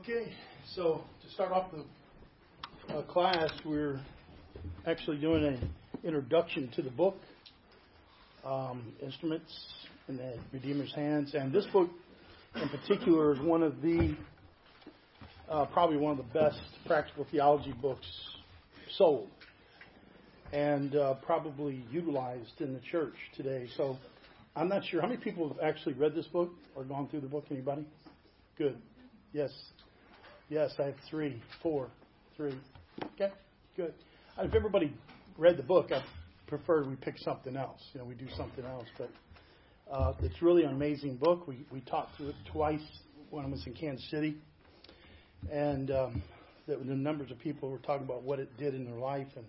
Okay, so to start off the uh, class, we're actually doing an introduction to the book, um, Instruments in the Redeemer's Hands. And this book in particular is one of the, uh, probably one of the best practical theology books sold and uh, probably utilized in the church today. So I'm not sure how many people have actually read this book or gone through the book. Anybody? Good. Yes. Yes, I have three, four, three. Okay, good. If everybody read the book, I prefer we pick something else. You know, we do something else. But uh, it's really an amazing book. We we talked through it twice when I was in Kansas City, and um, the, the numbers of people were talking about what it did in their life and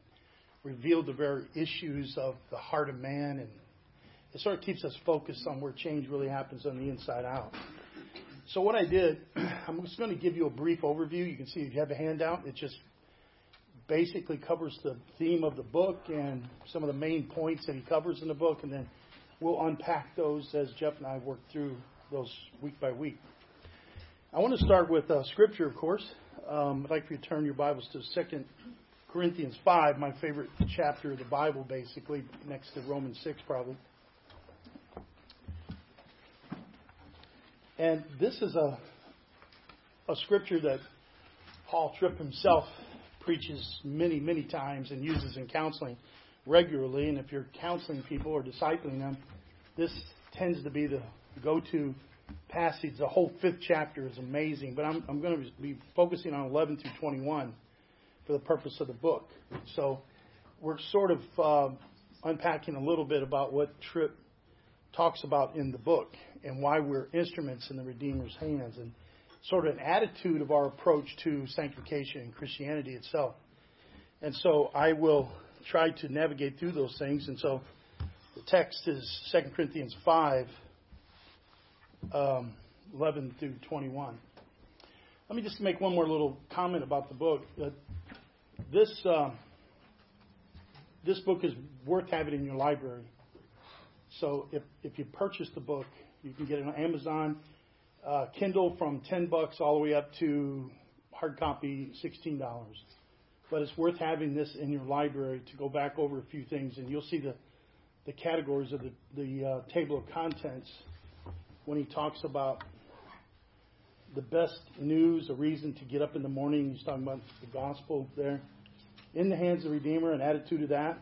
revealed the very issues of the heart of man, and it sort of keeps us focused on where change really happens on the inside out. So what I did, I'm just going to give you a brief overview. You can see if you have a handout, it just basically covers the theme of the book and some of the main points that he covers in the book, and then we'll unpack those as Jeff and I work through those week by week. I want to start with uh, scripture, of course. Um, I'd like for you to turn your Bibles to Second Corinthians 5, my favorite chapter of the Bible, basically, next to Romans 6, probably. And this is a, a scripture that Paul Tripp himself preaches many, many times and uses in counseling regularly. And if you're counseling people or discipling them, this tends to be the go to passage. The whole fifth chapter is amazing, but I'm, I'm going to be focusing on 11 through 21 for the purpose of the book. So we're sort of uh, unpacking a little bit about what Tripp talks about in the book and why we're instruments in the Redeemer's hands and sort of an attitude of our approach to sanctification and Christianity itself. And so I will try to navigate through those things. And so the text is 2 Corinthians 5, um, 11 through 21. Let me just make one more little comment about the book. Uh, this, uh, this book is worth having in your library. So if, if you purchase the book, you can get it on Amazon, uh, Kindle from 10 bucks all the way up to hard copy $16. But it's worth having this in your library to go back over a few things, and you'll see the, the categories of the, the uh, table of contents when he talks about the best news, a reason to get up in the morning. He's talking about the gospel there. In the hands of the Redeemer, an attitude of that.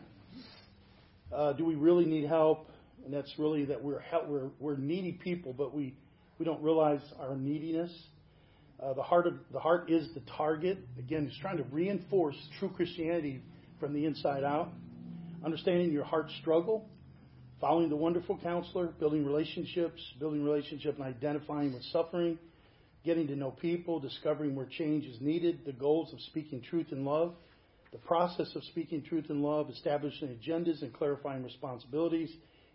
Uh, do we really need help? And that's really that we're we're we're needy people, but we we don't realize our neediness. Uh, the heart of the heart is the target. Again, it's trying to reinforce true Christianity from the inside out. Understanding your heart struggle, following the wonderful counselor, building relationships, building relationship and identifying with suffering, getting to know people, discovering where change is needed, the goals of speaking truth in love, the process of speaking truth in love, establishing agendas and clarifying responsibilities,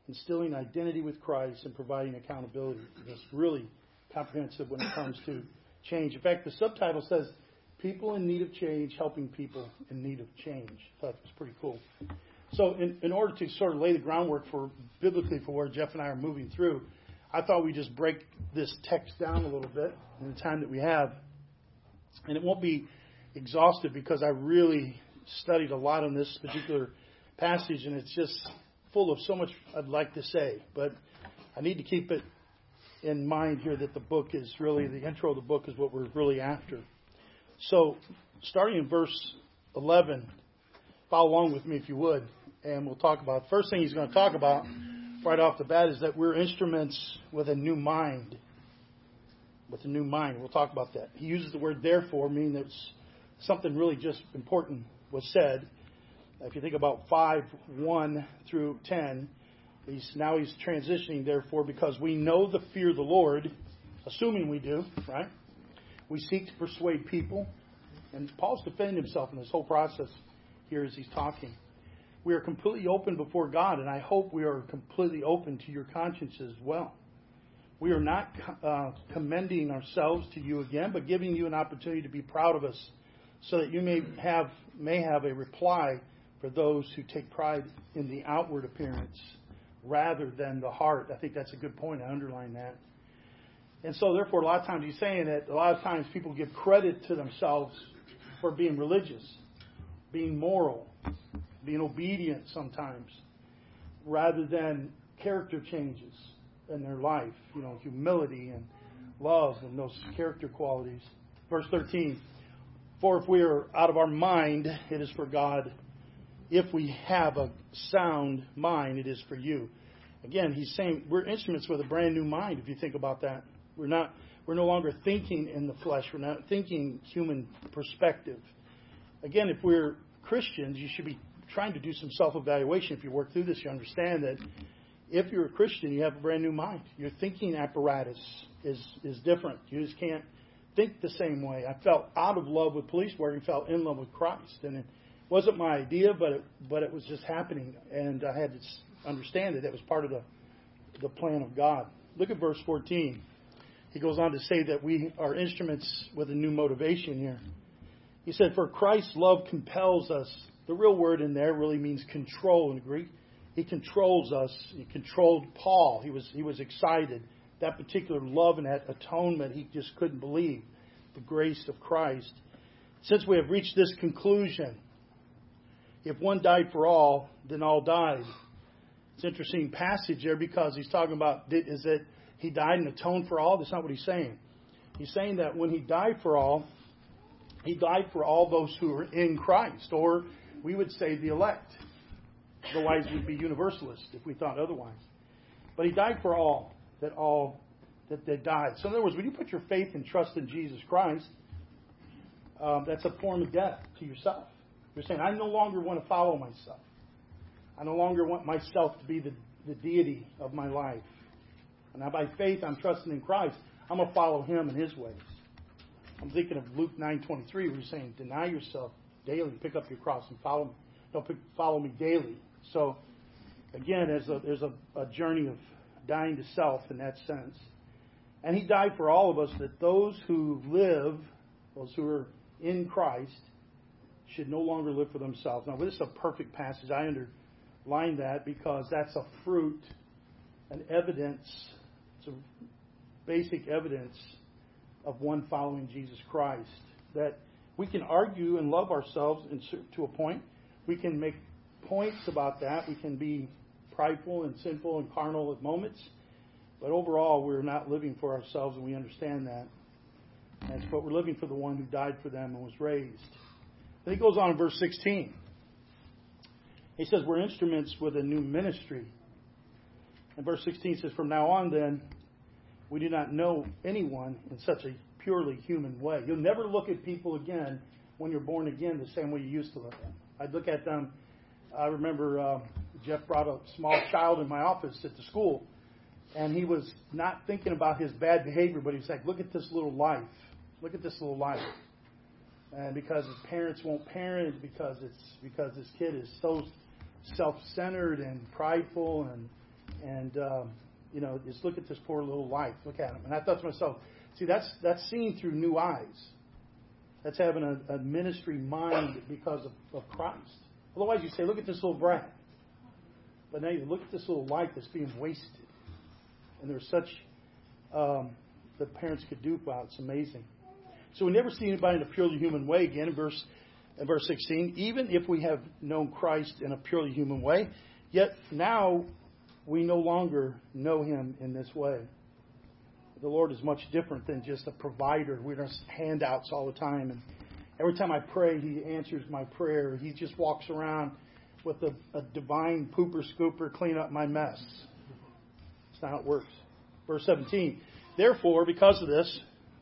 instilling identity with Christ, and providing accountability. It's really comprehensive when it comes to change. In fact, the subtitle says, People in Need of Change Helping People in Need of Change. I thought it was pretty cool. So, in, in order to sort of lay the groundwork for biblically for where Jeff and I are moving through, I thought we'd just break this text down a little bit in the time that we have. And it won't be exhaustive because I really studied a lot on this particular passage, and it's just full of so much I'd like to say, but I need to keep it in mind here that the book is really the intro of the book is what we're really after. So, starting in verse 11, follow along with me if you would, and we'll talk about. First thing he's going to talk about right off the bat is that we're instruments with a new mind. With a new mind, we'll talk about that. He uses the word therefore, meaning that something really just important was said, if you think about 5 1 through 10, he's, now he's transitioning, therefore, because we know the fear of the Lord, assuming we do, right? We seek to persuade people. And Paul's defending himself in this whole process here as he's talking. We are completely open before God, and I hope we are completely open to your conscience as well. We are not uh, commending ourselves to you again, but giving you an opportunity to be proud of us so that you may have, may have a reply for those who take pride in the outward appearance rather than the heart. I think that's a good point. I underline that. And so, therefore, a lot of times he's saying that a lot of times people give credit to themselves for being religious, being moral, being obedient sometimes, rather than character changes in their life, you know, humility and love and those character qualities. Verse 13 For if we are out of our mind, it is for God. If we have a sound mind, it is for you. Again, he's saying we're instruments with a brand new mind, if you think about that. We're not we're no longer thinking in the flesh. We're not thinking human perspective. Again, if we're Christians, you should be trying to do some self evaluation. If you work through this, you understand that if you're a Christian, you have a brand new mind. Your thinking apparatus is, is different. You just can't think the same way. I felt out of love with police work and felt in love with Christ. And it wasn't my idea, but it, but it was just happening. And I had to understand it. It was part of the, the plan of God. Look at verse 14. He goes on to say that we are instruments with a new motivation here. He said, For Christ's love compels us. The real word in there really means control in Greek. He controls us. He controlled Paul. He was, he was excited. That particular love and that atonement, he just couldn't believe the grace of Christ. Since we have reached this conclusion, if one died for all, then all died. It's an interesting passage there because he's talking about is it he died and atoned for all? That's not what he's saying. He's saying that when he died for all, he died for all those who are in Christ, or we would say the elect. Otherwise, we'd be universalist if we thought otherwise. But he died for all, that all that they died. So in other words, when you put your faith and trust in Jesus Christ, um, that's a form of death to yourself. You're saying, I no longer want to follow myself. I no longer want myself to be the, the deity of my life. And now by faith, I'm trusting in Christ. I'm going to follow him and his ways. I'm thinking of Luke 9.23 where he's saying, deny yourself daily, pick up your cross and follow me. Don't follow me daily. So, again, there's a, there's a, a journey of dying to self in that sense. And he died for all of us that those who live, those who are in Christ, should no longer live for themselves. Now, this is a perfect passage. I underline that because that's a fruit, an evidence, it's a basic evidence of one following Jesus Christ. That we can argue and love ourselves to a point. We can make points about that. We can be prideful and sinful and carnal at moments. But overall, we're not living for ourselves, and we understand that. That's what we're living for the one who died for them and was raised. Then he goes on in verse 16. He says, We're instruments with a new ministry. And verse 16 says, From now on, then, we do not know anyone in such a purely human way. You'll never look at people again when you're born again the same way you used to look at them. I'd look at them I remember uh, Jeff brought a small child in my office at the school, and he was not thinking about his bad behavior, but he was like, "Look at this little life. Look at this little life." And because his parents won't parent, because it's because this kid is so self-centered and prideful, and and um, you know, just look at this poor little life. Look at him. And I thought to myself, see, that's that's seeing through new eyes. That's having a, a ministry mind because of, of Christ. Otherwise, you say, look at this little brat. But now you look at this little life that's being wasted. And there's such um, that parents could do. Wow, it's amazing. So we never see anybody in a purely human way again in verse in verse 16. Even if we have known Christ in a purely human way, yet now we no longer know him in this way. The Lord is much different than just a provider. We're just handouts all the time and Every time I pray, He answers my prayer. He just walks around with a, a divine pooper scooper, clean up my mess. That's not how it works. Verse 17. Therefore, because of this,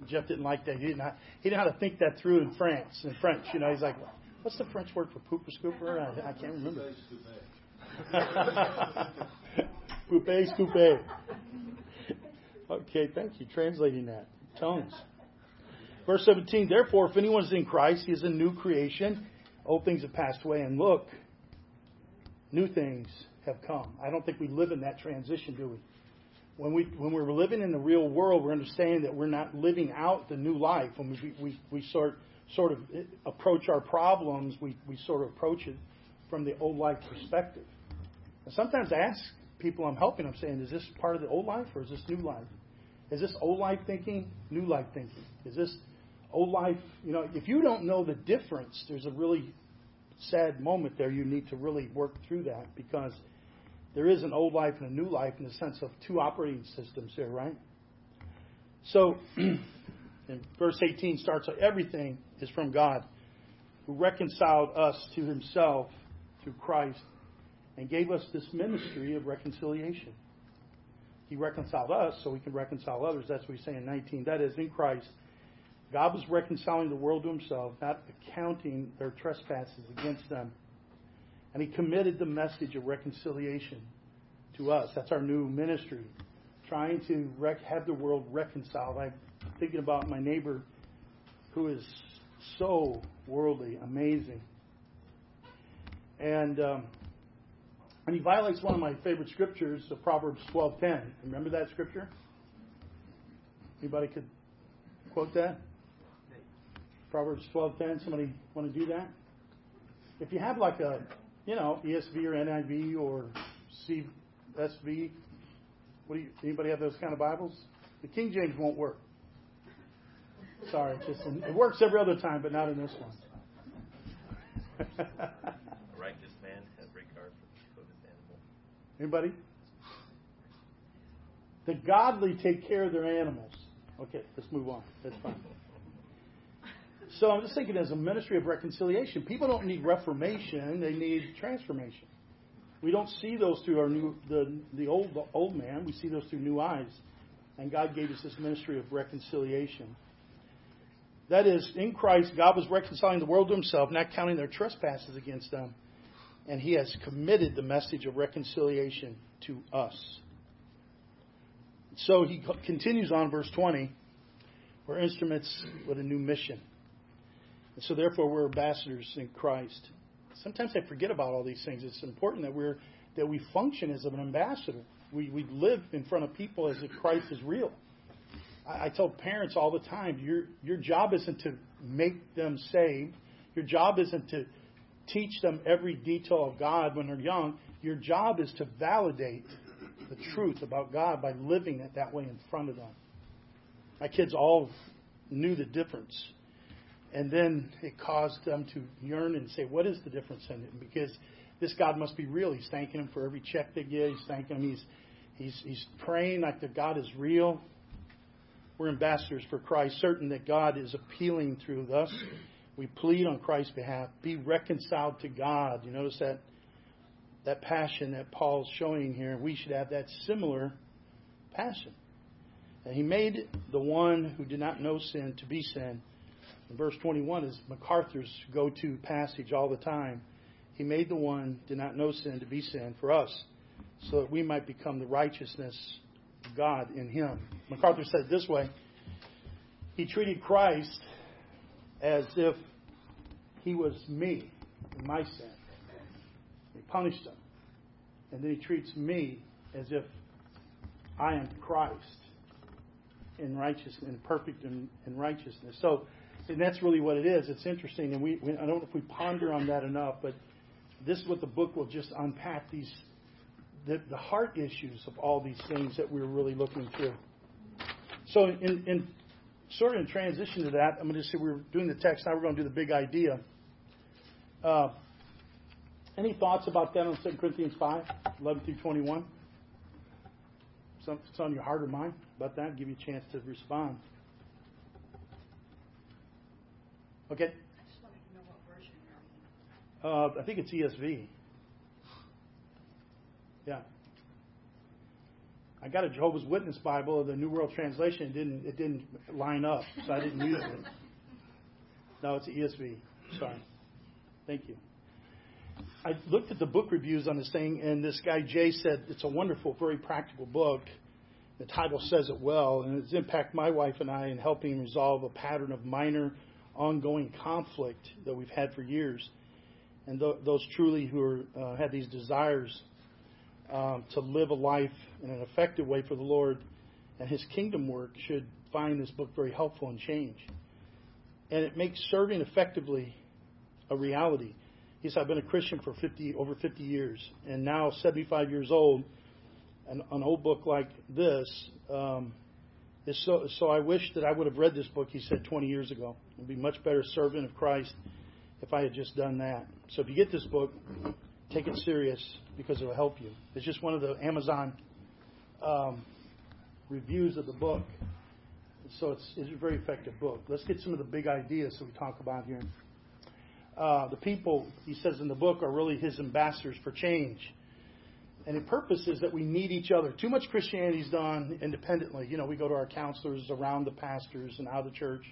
Jeff didn't like that. He didn't, know, he didn't know how to think that through in France, in French. You know, he's like, what's the French word for pooper scooper? I, I can't remember. Poupée scoopé. Okay, thank you. Translating that. Tongues. Verse 17, therefore, if anyone is in Christ, he is a new creation. Old things have passed away, and look, new things have come. I don't think we live in that transition, do we? When, we, when we're living in the real world, we're understanding that we're not living out the new life. When we, we, we sort, sort of approach our problems, we, we sort of approach it from the old life perspective. And sometimes I ask people I'm helping, I'm saying, is this part of the old life or is this new life? Is this old life thinking, new life thinking? Is this old life? You know, if you don't know the difference, there's a really sad moment there. You need to really work through that because there is an old life and a new life in the sense of two operating systems here, right? So, in verse 18 starts, everything is from God, who reconciled us to himself through Christ and gave us this ministry of reconciliation. He reconciled us so we can reconcile others. That's what he's saying in 19. That is, in Christ, God was reconciling the world to himself, not accounting their trespasses against them. And he committed the message of reconciliation to us. That's our new ministry. Trying to rec- have the world reconciled. I'm thinking about my neighbor who is so worldly, amazing. And um, and he violates one of my favorite scriptures, Proverbs 12:10. Remember that scripture? Anybody could quote that? Proverbs 12:10. Somebody want to do that? If you have like a, you know, ESV or NIV or CSB, what do you? Anybody have those kind of Bibles? The King James won't work. Sorry, just it works every other time, but not in this one. A righteous man has regard for his animal. Anybody? The godly take care of their animals. Okay, let's move on. That's fine. So I'm just thinking as a ministry of reconciliation, people don't need reformation, they need transformation. We don't see those through our new the the old the old man, we see those through new eyes. And God gave us this ministry of reconciliation. That is, in Christ, God was reconciling the world to himself, not counting their trespasses against them and he has committed the message of reconciliation to us. So he continues on, verse 20. We're instruments with a new mission. And so therefore we're ambassadors in Christ. Sometimes I forget about all these things. It's important that we're that we function as an ambassador. We we live in front of people as if Christ is real. I, I tell parents all the time, your your job isn't to make them saved. Your job isn't to teach them every detail of God when they're young. Your job is to validate the truth about God by living it that way in front of them. My kids all knew the difference. And then it caused them to yearn and say, What is the difference in it? Because this God must be real. He's thanking him for every check they get. He's thanking him. He's, he's, he's praying like the God is real. We're ambassadors for Christ, certain that God is appealing through us we plead on Christ's behalf, be reconciled to God. You notice that that passion that Paul's showing here. We should have that similar passion. And he made the one who did not know sin to be sin. And verse 21 is MacArthur's go to passage all the time. He made the one did not know sin to be sin for us, so that we might become the righteousness of God in him. MacArthur said this way He treated Christ as if he was me in my sin. He punished him. And then he treats me as if I am Christ in righteousness, in perfect in, in righteousness. So, and that's really what it is. It's interesting, and we, we, I don't know if we ponder on that enough, but this is what the book will just unpack these the, the heart issues of all these things that we're really looking through. So, in, in sort of in transition to that, I'm going to say we're doing the text. Now we're going to do the big idea. Uh, any thoughts about that on 2 Corinthians 5, 11 through 21? Something on your heart or mind about that? Give you a chance to respond. Okay. Uh, I think it's ESV. Yeah. I got a Jehovah's Witness Bible, of the New World Translation. It didn't it didn't line up, so I didn't use it. No, it's ESV. Sorry. Thank you. I looked at the book reviews on this thing, and this guy Jay said it's a wonderful, very practical book. The title says it well, and it's impacted my wife and I in helping resolve a pattern of minor, ongoing conflict that we've had for years. And th- those truly who are, uh, have these desires um, to live a life in an effective way for the Lord and His kingdom work should find this book very helpful and change. And it makes serving effectively a reality. He said, I've been a Christian for 50, over 50 years, and now 75 years old, an, an old book like this um, so, so I wish that I would have read this book, he said 20 years ago. I'd be much better servant of Christ if I had just done that. So if you get this book, take it serious because it will help you. It's just one of the Amazon um, reviews of the book. So it's, it's a very effective book. Let's get some of the big ideas that we talk about here. Uh, the people, he says in the book, are really his ambassadors for change. And the purpose is that we need each other. Too much Christianity is done independently. You know, we go to our counselors around the pastors and out of the church.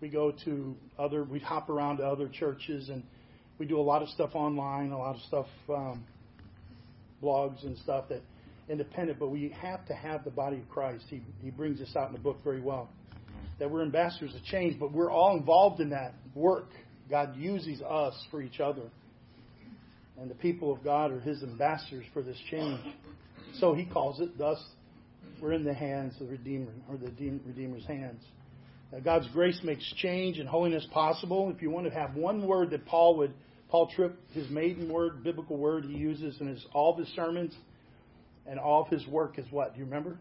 We go to other, we hop around to other churches and we do a lot of stuff online, a lot of stuff, um, blogs and stuff that independent, but we have to have the body of Christ. He, he brings this out in the book very well. That we're ambassadors of change, but we're all involved in that work. God uses us for each other. And the people of God are his ambassadors for this change. So he calls it, thus, we're in the hands of the Redeemer, or the Redeemer's hands. Now, God's grace makes change and holiness possible. If you want to have one word that Paul would, Paul Tripp, his maiden word, biblical word he uses in his, all of his sermons, and all of his work is what? Do you remember?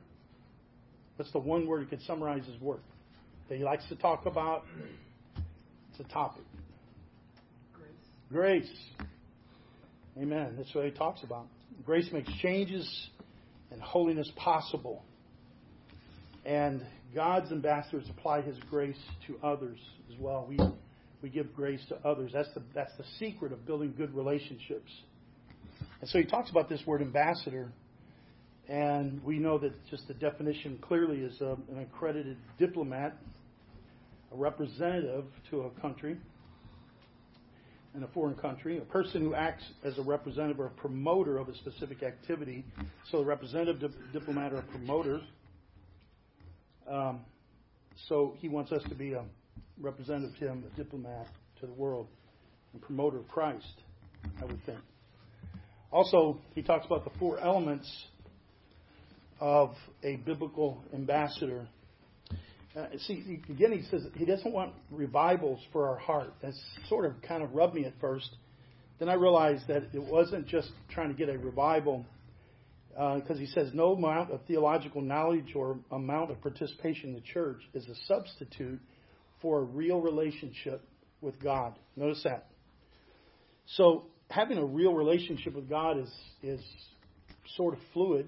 What's the one word he could summarize his work that he likes to talk about? It's a topic. Grace. Grace. Amen. That's what he talks about. Grace makes changes and holiness possible. And God's ambassadors apply his grace to others as well. We, we give grace to others. That's the, that's the secret of building good relationships. And so he talks about this word ambassador and we know that just the definition clearly is a, an accredited diplomat, a representative to a country in a foreign country, a person who acts as a representative or a promoter of a specific activity. So, a representative di- diplomat or a promoter. Um, so, he wants us to be a representative to him, a diplomat to the world, and promoter of Christ, I would think. Also, he talks about the four elements of a biblical ambassador. Uh, see, again, he says he doesn't want revivals for our heart. That's sort of kind of rubbed me at first. Then I realized that it wasn't just trying to get a revival, because uh, he says no amount of theological knowledge or amount of participation in the church is a substitute for a real relationship with God. Notice that. So having a real relationship with God is is sort of fluid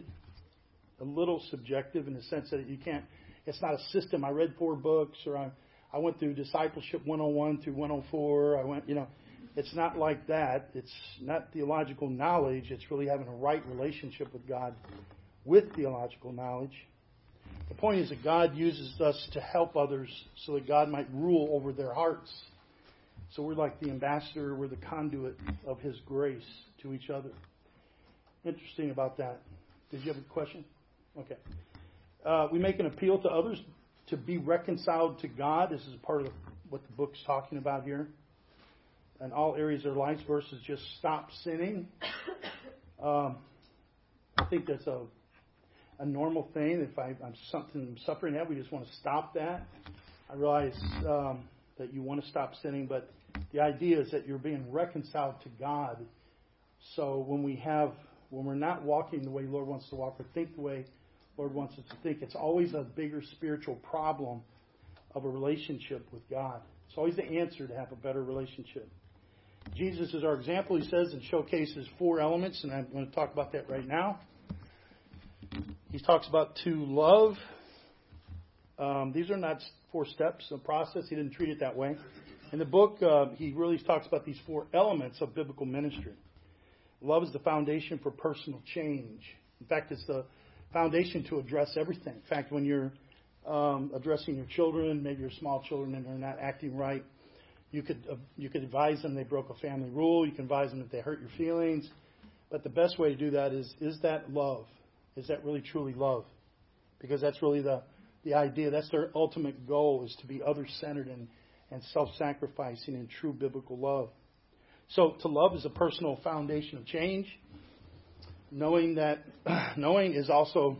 a little subjective in the sense that you can't, it's not a system. I read four books or I, I went through discipleship 101 through 104. I went, you know, it's not like that. It's not theological knowledge. It's really having a right relationship with God with theological knowledge. The point is that God uses us to help others so that God might rule over their hearts. So we're like the ambassador, we're the conduit of His grace to each other. Interesting about that. Did you have a question? Okay. Uh, we make an appeal to others to be reconciled to God. This is part of what the book's talking about here. In all areas of their lives versus just stop sinning. Um, I think that's a a normal thing. If I, am something I'm suffering at, we just want to stop that. I realize um, that you want to stop sinning, but the idea is that you're being reconciled to God. So when we have, when we're not walking the way the Lord wants to walk, or think the way Lord wants us to think. It's always a bigger spiritual problem of a relationship with God. It's always the answer to have a better relationship. Jesus is our example, he says, and showcases four elements, and I'm going to talk about that right now. He talks about to love. Um, these are not four steps, a process. He didn't treat it that way. In the book, uh, he really talks about these four elements of biblical ministry. Love is the foundation for personal change. In fact, it's the foundation to address everything. In fact, when you're um, addressing your children, maybe your small children, and they're not acting right, you could uh, you could advise them they broke a family rule. You can advise them that they hurt your feelings. But the best way to do that is is that love? Is that really truly love? Because that's really the the idea. That's their ultimate goal is to be other centered and and self sacrificing and true biblical love. So to love is a personal foundation of change knowing that knowing is also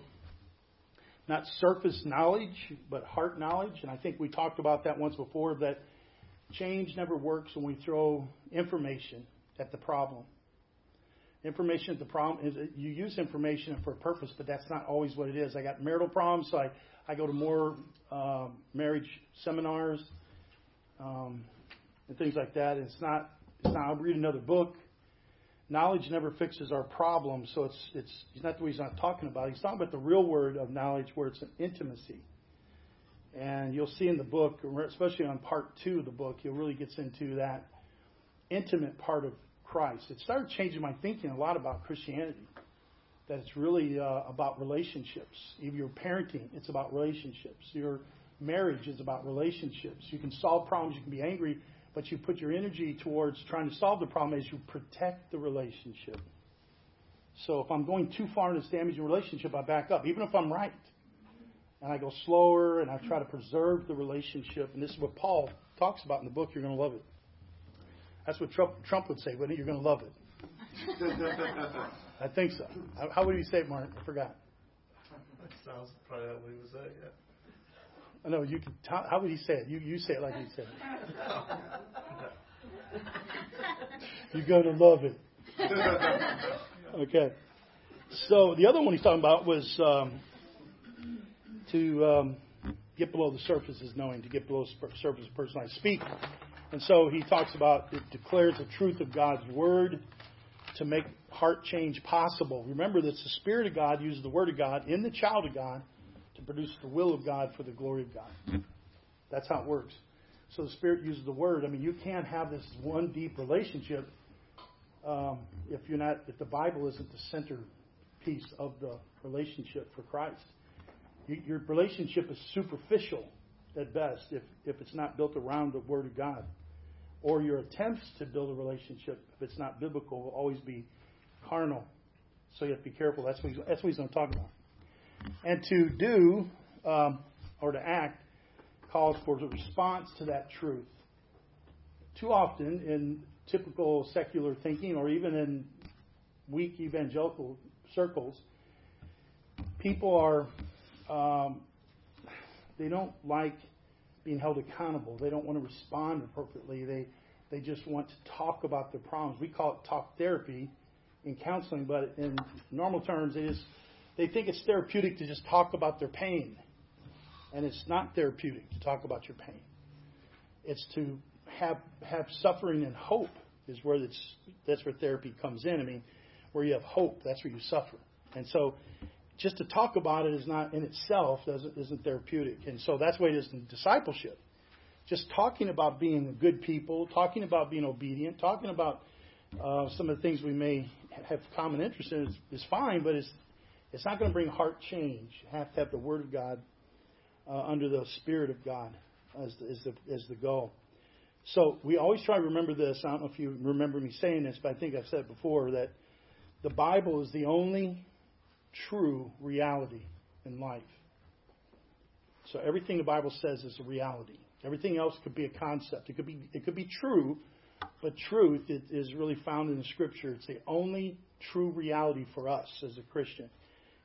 not surface knowledge, but heart knowledge. And I think we talked about that once before that change never works when we throw information at the problem. Information at the problem is you use information for a purpose, but that's not always what it is. I got marital problems, so I, I go to more uh, marriage seminars um, and things like that. It's not. It's not. I'll read another book. Knowledge never fixes our problems, so it's it's. He's not. The way he's not talking about. He's talking about the real word of knowledge, where it's an intimacy. And you'll see in the book, especially on part two of the book, he really gets into that intimate part of Christ. It started changing my thinking a lot about Christianity. That it's really uh, about relationships. Even your parenting, it's about relationships. Your marriage is about relationships. You can solve problems, you can be angry, but you put your energy towards trying to solve the problem as you protect the relationship. So if I'm going too far in this damaging relationship, I back up, even if I'm right. And I go slower and I try to preserve the relationship. And this is what Paul talks about in the book. You're going to love it. That's what Trump, Trump would say, wouldn't it? You're going to love it. I think so. How would he say it, Mark? I forgot. That sounds probably that way he would say, yeah. I know you can. How would he say it? You you say it like he said it. You're going to love it. okay. So the other one he's talking about was um, to um, get below the surface is knowing, to get below the surface of person I speak. And so he talks about it declares the truth of God's word to make heart change possible. Remember that the Spirit of God uses the Word of God in the child of God to produce the will of God for the glory of God. That's how it works. So the Spirit uses the Word. I mean, you can't have this one deep relationship um, if you're not if the Bible isn't the center piece of the relationship for Christ. You, your relationship is superficial at best if if it's not built around the Word of God or your attempts to build a relationship, if it's not biblical, will always be carnal. So you have to be careful. That's what he's, that's what he's going to talk about. And to do um, or to act calls for a response to that truth. Too often in typical secular thinking or even in weak evangelical circles, people are, um, they don't like being held accountable. They don't want to respond appropriately. They they just want to talk about their problems. We call it talk therapy in counseling, but in normal terms, it is they think it's therapeutic to just talk about their pain, and it's not therapeutic to talk about your pain. It's to have have suffering and hope is where it's that's where therapy comes in. I mean, where you have hope, that's where you suffer, and so just to talk about it is not in itself doesn't isn't therapeutic, and so that's why it is in discipleship. Just talking about being good people, talking about being obedient, talking about uh, some of the things we may have common interest in is, is fine, but it's it's not going to bring heart change. You have to have the Word of God uh, under the Spirit of God as the, as the as the goal. So we always try to remember this. I don't know if you remember me saying this, but I think I've said it before that the Bible is the only true reality in life. So everything the Bible says is a reality. Everything else could be a concept. It could be it could be true, but truth is really found in the Scripture. It's the only true reality for us as a Christian.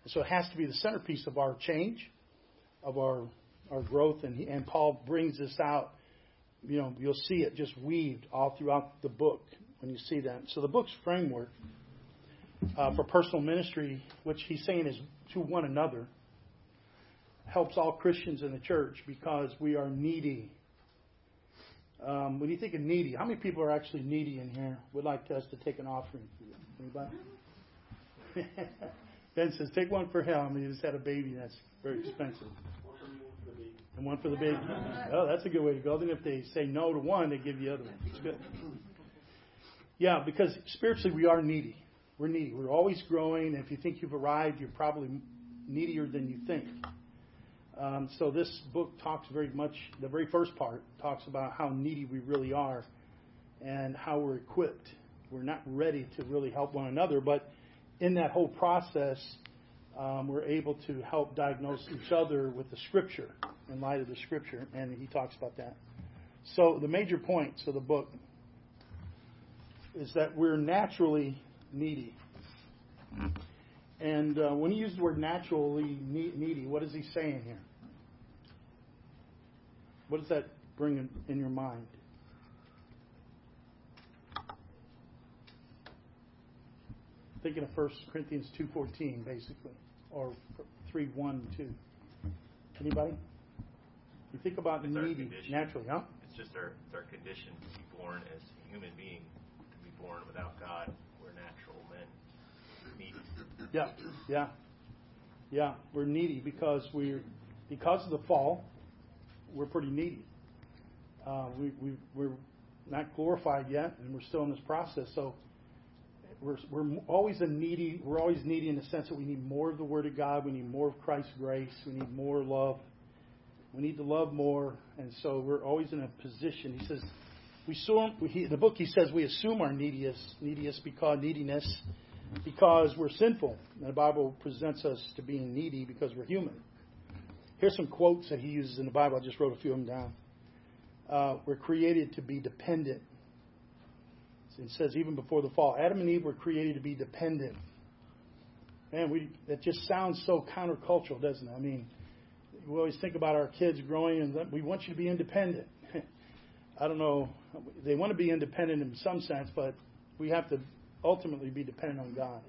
And so it has to be the centerpiece of our change, of our our growth. And he, and Paul brings this out. You know, you'll see it just weaved all throughout the book when you see that. So the book's framework uh, for personal ministry, which he's saying is to one another, helps all Christians in the church because we are needy. Um, when you think of needy, how many people are actually needy in here? Would like us to take an offering for you? Anybody? ben says, take one for him. He just had a baby. That's very expensive. One for one for the baby. And one for the baby. Oh, that's a good way to go. Then if they say no to one, they give the other one. It's good. Yeah, because spiritually we are needy. We're needy. We're always growing. And if you think you've arrived, you're probably needier than you think. Um, so this book talks very much, the very first part talks about how needy we really are and how we're equipped. We're not ready to really help one another, but in that whole process, um, we're able to help diagnose each other with the Scripture in light of the Scripture, and he talks about that. So the major points of the book is that we're naturally needy. And uh, when he uses the word naturally needy, what is he saying here? What does that bring in, in your mind? Thinking of 1 Corinthians 2.14, basically, or 3.1 2. Anybody? You think about It's needy naturally, huh? It's just our, it's our condition to be born as a human being, to be born without God. We're natural men, we needy. Yeah, yeah, yeah. We're needy because we're because of the fall. We're pretty needy. Uh, we we we're not glorified yet, and we're still in this process. So we're we're always a needy. We're always needy in the sense that we need more of the Word of God. We need more of Christ's grace. We need more love. We need to love more, and so we're always in a position. He says, we assume. He, the book he says we assume our neediest, neediest because neediness because we're sinful. And the Bible presents us to being needy because we're human. Here's some quotes that he uses in the Bible. I just wrote a few of them down. Uh, we're created to be dependent. It says even before the fall, Adam and Eve were created to be dependent. Man, we that just sounds so countercultural, doesn't it? I mean, we always think about our kids growing and we want you to be independent. I don't know. They want to be independent in some sense, but we have to ultimately be dependent on God.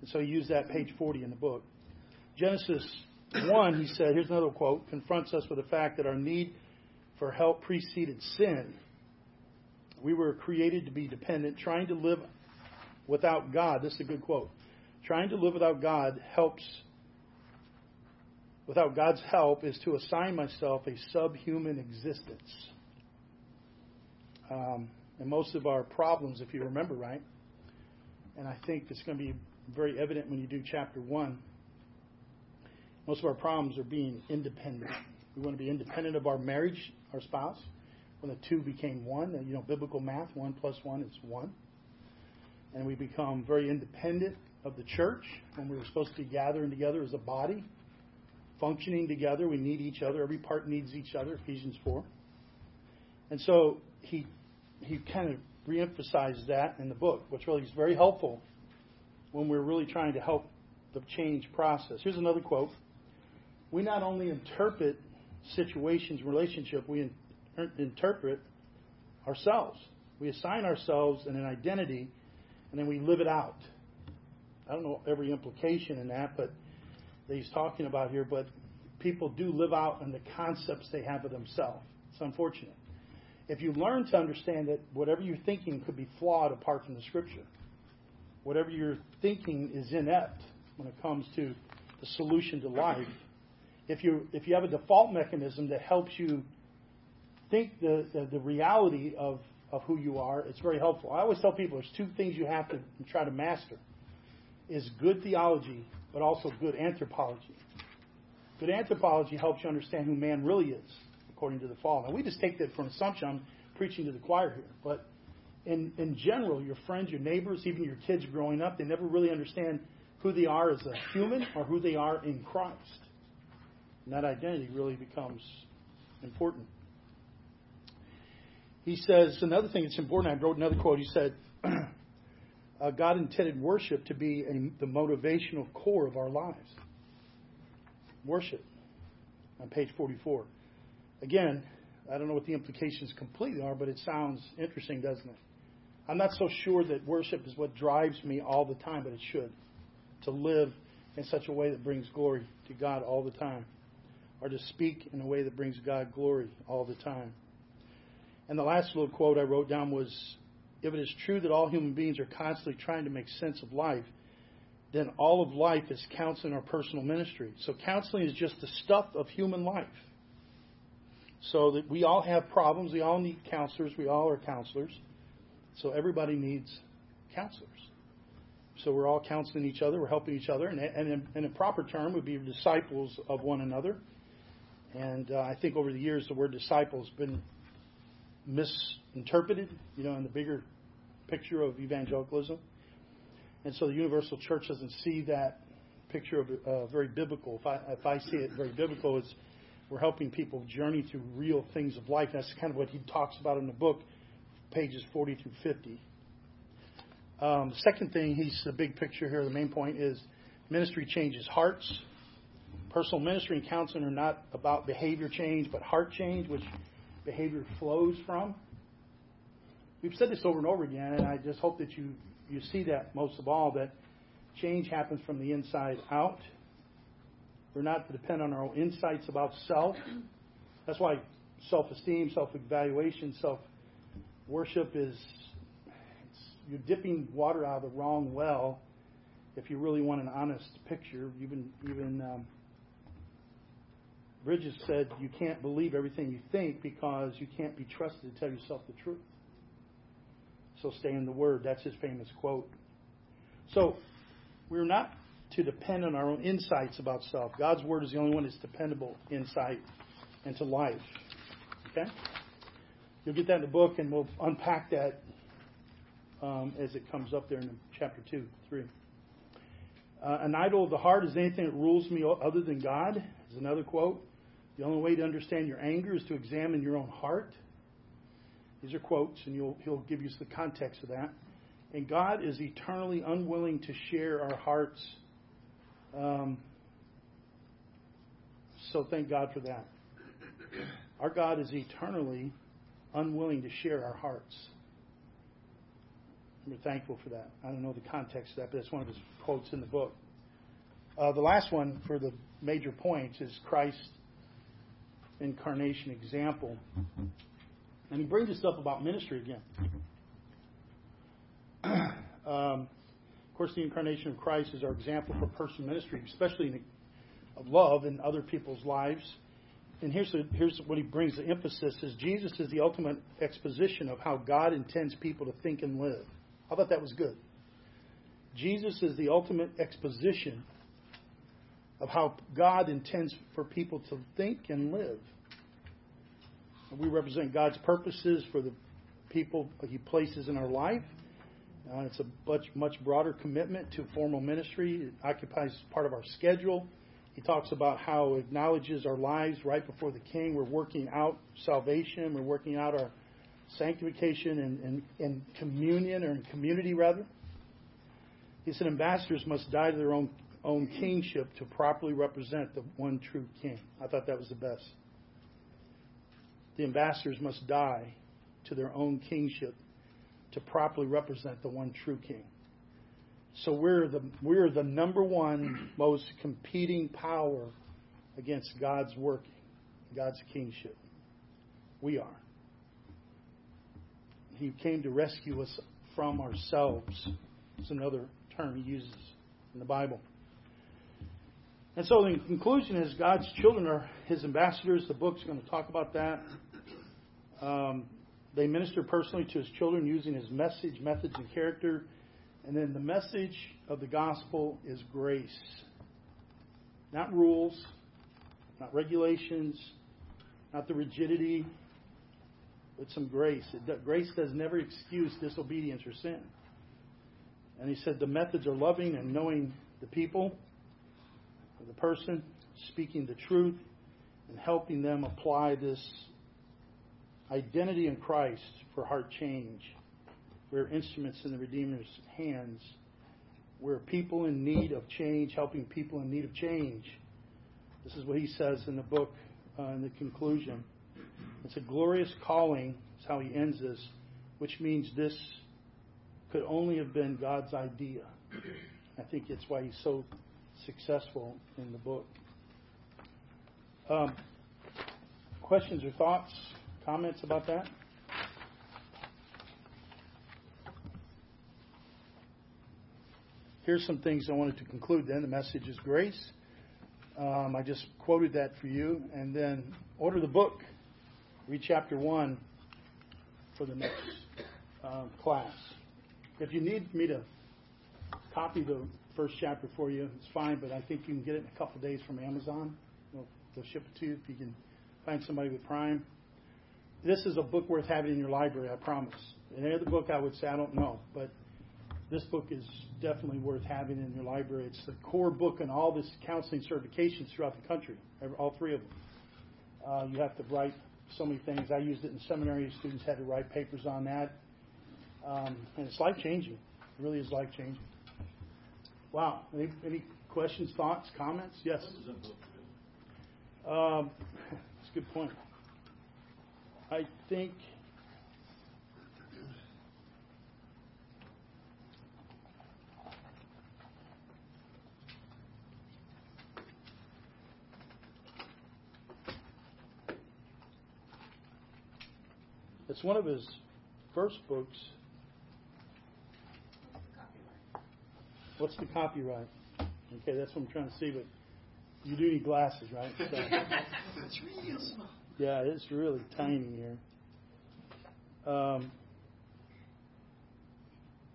And so he used that page 40 in the book. Genesis 1, he said, here's another quote, confronts us with the fact that our need for help preceded sin. We were created to be dependent, trying to live without God. This is a good quote. Trying to live without God helps, without God's help, is to assign myself a subhuman existence. Um, and most of our problems, if you remember right, and I think it's going to be very evident when you do chapter one. Most of our problems are being independent. We want to be independent of our marriage, our spouse. When the two became one, you know, biblical math, one plus one is one. And we become very independent of the church when we were supposed to be gathering together as a body, functioning together. We need each other. Every part needs each other, Ephesians 4. And so he, he kind of reemphasizes that in the book, which really is very helpful when we're really trying to help the change process. Here's another quote. We not only interpret situations, relationship, we interpret ourselves. We assign ourselves an identity, and then we live it out. I don't know every implication in that, but that he's talking about here. But people do live out in the concepts they have of themselves. It's unfortunate if you learn to understand that whatever you're thinking could be flawed apart from the Scripture, whatever you're thinking is inept when it comes to the solution to life, if you if you have a default mechanism that helps you think the, the, the reality of, of who you are, it's very helpful. I always tell people there's two things you have to try to master is good theology, but also good anthropology. Good anthropology helps you understand who man really is according to the fall. Now, we just take that for an assumption. I'm preaching to the choir here. But in, in general, your friends, your neighbors, even your kids growing up, they never really understand who they are as a human or who they are in Christ. And that identity really becomes important. He says, another thing that's important, I wrote another quote. He said, uh, God intended worship to be a, the motivational core of our lives. Worship, on page 44. Again, I don't know what the implications completely are, but it sounds interesting, doesn't it? I'm not so sure that worship is what drives me all the time, but it should. To live in such a way that brings glory to God all the time, or to speak in a way that brings God glory all the time. And the last little quote I wrote down was If it is true that all human beings are constantly trying to make sense of life, then all of life is counseling or personal ministry. So counseling is just the stuff of human life. So that we all have problems, we all need counselors, we all are counselors. So everybody needs counselors. So we're all counseling each other, we're helping each other, and, and in, a proper term would be disciples of one another. And uh, I think over the years the word disciple has been misinterpreted, you know, in the bigger picture of evangelicalism. And so the universal church doesn't see that picture of uh, very biblical. If I, if I see it very biblical, it's we're helping people journey through real things of life. That's kind of what he talks about in the book, pages 40 through 50. Um, second thing, he's the big picture here. The main point is ministry changes hearts. Personal ministry and counseling are not about behavior change, but heart change, which behavior flows from. We've said this over and over again, and I just hope that you, you see that most of all that change happens from the inside out We're not to depend on our own insights about self. That's why self esteem, self evaluation, self worship is you're dipping water out of the wrong well if you really want an honest picture. Even even um, Bridges said you can't believe everything you think because you can't be trusted to tell yourself the truth. So stay in the Word. That's his famous quote. So we're not to depend on our own insights about self. God's Word is the only one that's dependable insight into life. Okay? You'll get that in the book, and we'll unpack that um, as it comes up there in chapter 2, 3. Uh, an idol of the heart is anything that rules me other than God, is another quote. The only way to understand your anger is to examine your own heart. These are quotes, and he'll give you the context of that. And God is eternally unwilling to share our hearts. Um, so thank God for that. Our God is eternally unwilling to share our hearts. We're thankful for that. I don't know the context of that, but it's one of his quotes in the book. Uh, the last one for the major points is Christ incarnation example. And he brings this up about ministry again. um, of course, the incarnation of Christ is our example for personal ministry, especially in, of love in other people's lives. And here's, the, here's what he brings the emphasis is Jesus is the ultimate exposition of how God intends people to think and live. I thought that was good. Jesus is the ultimate exposition of how God intends for people to think and live. We represent God's purposes for the people He places in our life. Uh, it's a much, much broader commitment to formal ministry. It occupies part of our schedule. He talks about how it acknowledges our lives right before the King. We're working out salvation. We're working out our sanctification and, and, and communion, or in community, rather. He said ambassadors must die to their own, own kingship to properly represent the one true King. I thought that was the best the ambassadors must die to their own kingship to properly represent the one true king. So we're the, we're the number one most competing power against God's working, God's kingship. We are. He came to rescue us from ourselves. It's another term he uses in the Bible. And so the conclusion is God's children are his ambassadors. The book's going to talk about that. Um, they minister personally to his children using his message, methods, and character. And then the message of the gospel is grace. Not rules, not regulations, not the rigidity, but some grace. It, grace does never excuse disobedience or sin. And he said the methods are loving and knowing the people, the person, speaking the truth, and helping them apply this identity in Christ for heart change. We're instruments in the Redeemer's hands. We're people in need of change, helping people in need of change. This is what he says in the book, uh, in the conclusion. It's a glorious calling, is how he ends this, which means this could only have been God's idea. I think it's why he's so successful in the book. Um, questions or thoughts? Comments about that? Here's some things I wanted to conclude then. The message is grace. Um, I just quoted that for you. And then order the book. Read chapter 1 for the next uh, class. If you need me to copy the first chapter for you, it's fine, but I think you can get it in a couple days from Amazon. They'll, they'll ship it to you if you can find somebody with Prime this is a book worth having in your library, I promise. Any other book I would say, I don't know, but this book is definitely worth having in your library. It's the core book in all this counseling certifications throughout the country, all three of them. Uh, you have to write so many things. I used it in seminary. Students had to write papers on that. Um, and it's life changing. It really is life changing. Wow. Any, any questions, thoughts, comments? Yes. Um, that's a good point. I think. It's one of his first books What's the copyright? Okay, that's what I'm trying to see, but you do need glasses, right? So, It's real small. yeah, it's really tiny here. Um,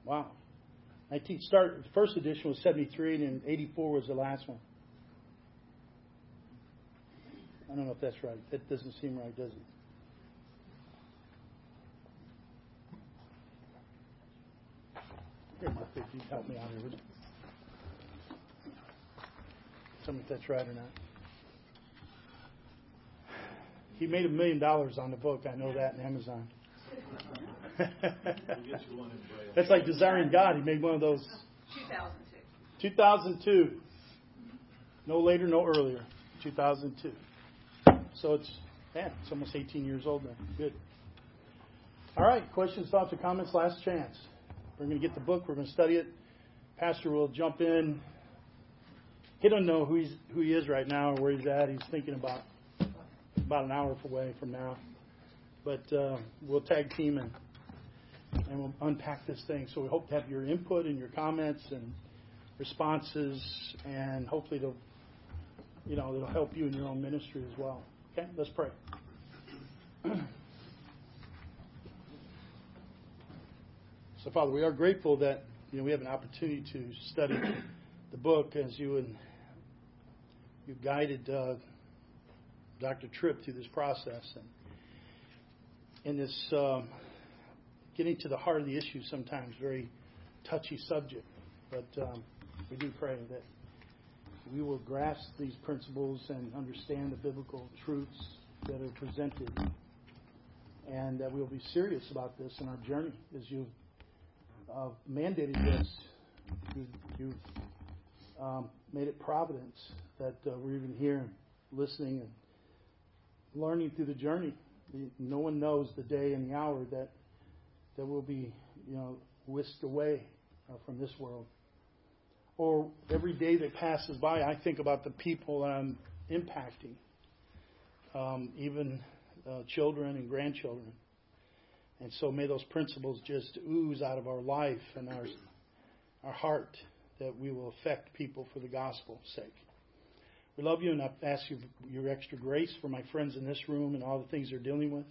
wow. 19 start. The first edition was 73, and then 84 was the last one. I don't know if that's right. That doesn't seem right, does it? Here, Martha, if you help me out here, would you? Tell me if that's right or not. He made a million dollars on the book. I know that in Amazon. That's like Desiring God. He made one of those 2002. 2002. No later, no earlier. 2002. So it's, man, it's almost 18 years old now. Good. All right. Questions, thoughts, or comments? Last chance. We're going to get the book. We're going to study it. Pastor will jump in. He doesn't know who he's who he is right now or where he's at. He's thinking about about an hour away from now. But uh, we'll tag team and and we'll unpack this thing. So we hope to have your input and your comments and responses, and hopefully it'll, you know, it'll help you in your own ministry as well. Okay, let's pray. So, Father, we are grateful that you know we have an opportunity to study the book as you and you guided uh, Dr. Tripp through this process and in this. Um, getting to the heart of the issue sometimes very touchy subject but um, we do pray that we will grasp these principles and understand the biblical truths that are presented and that we'll be serious about this in our journey as you've uh, mandated this you, you've um, made it providence that uh, we're even here listening and learning through the journey no one knows the day and the hour that that will be, you know, whisked away uh, from this world. Or every day that passes by, I think about the people that I'm impacting, um, even uh, children and grandchildren. And so may those principles just ooze out of our life and our our heart that we will affect people for the gospel's sake. We love you, and I ask you your extra grace for my friends in this room and all the things they're dealing with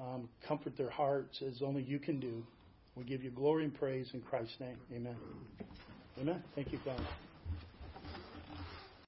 um, comfort their hearts as only you can do. We give you glory and praise in Christ's name. Amen. Amen. Thank you, God.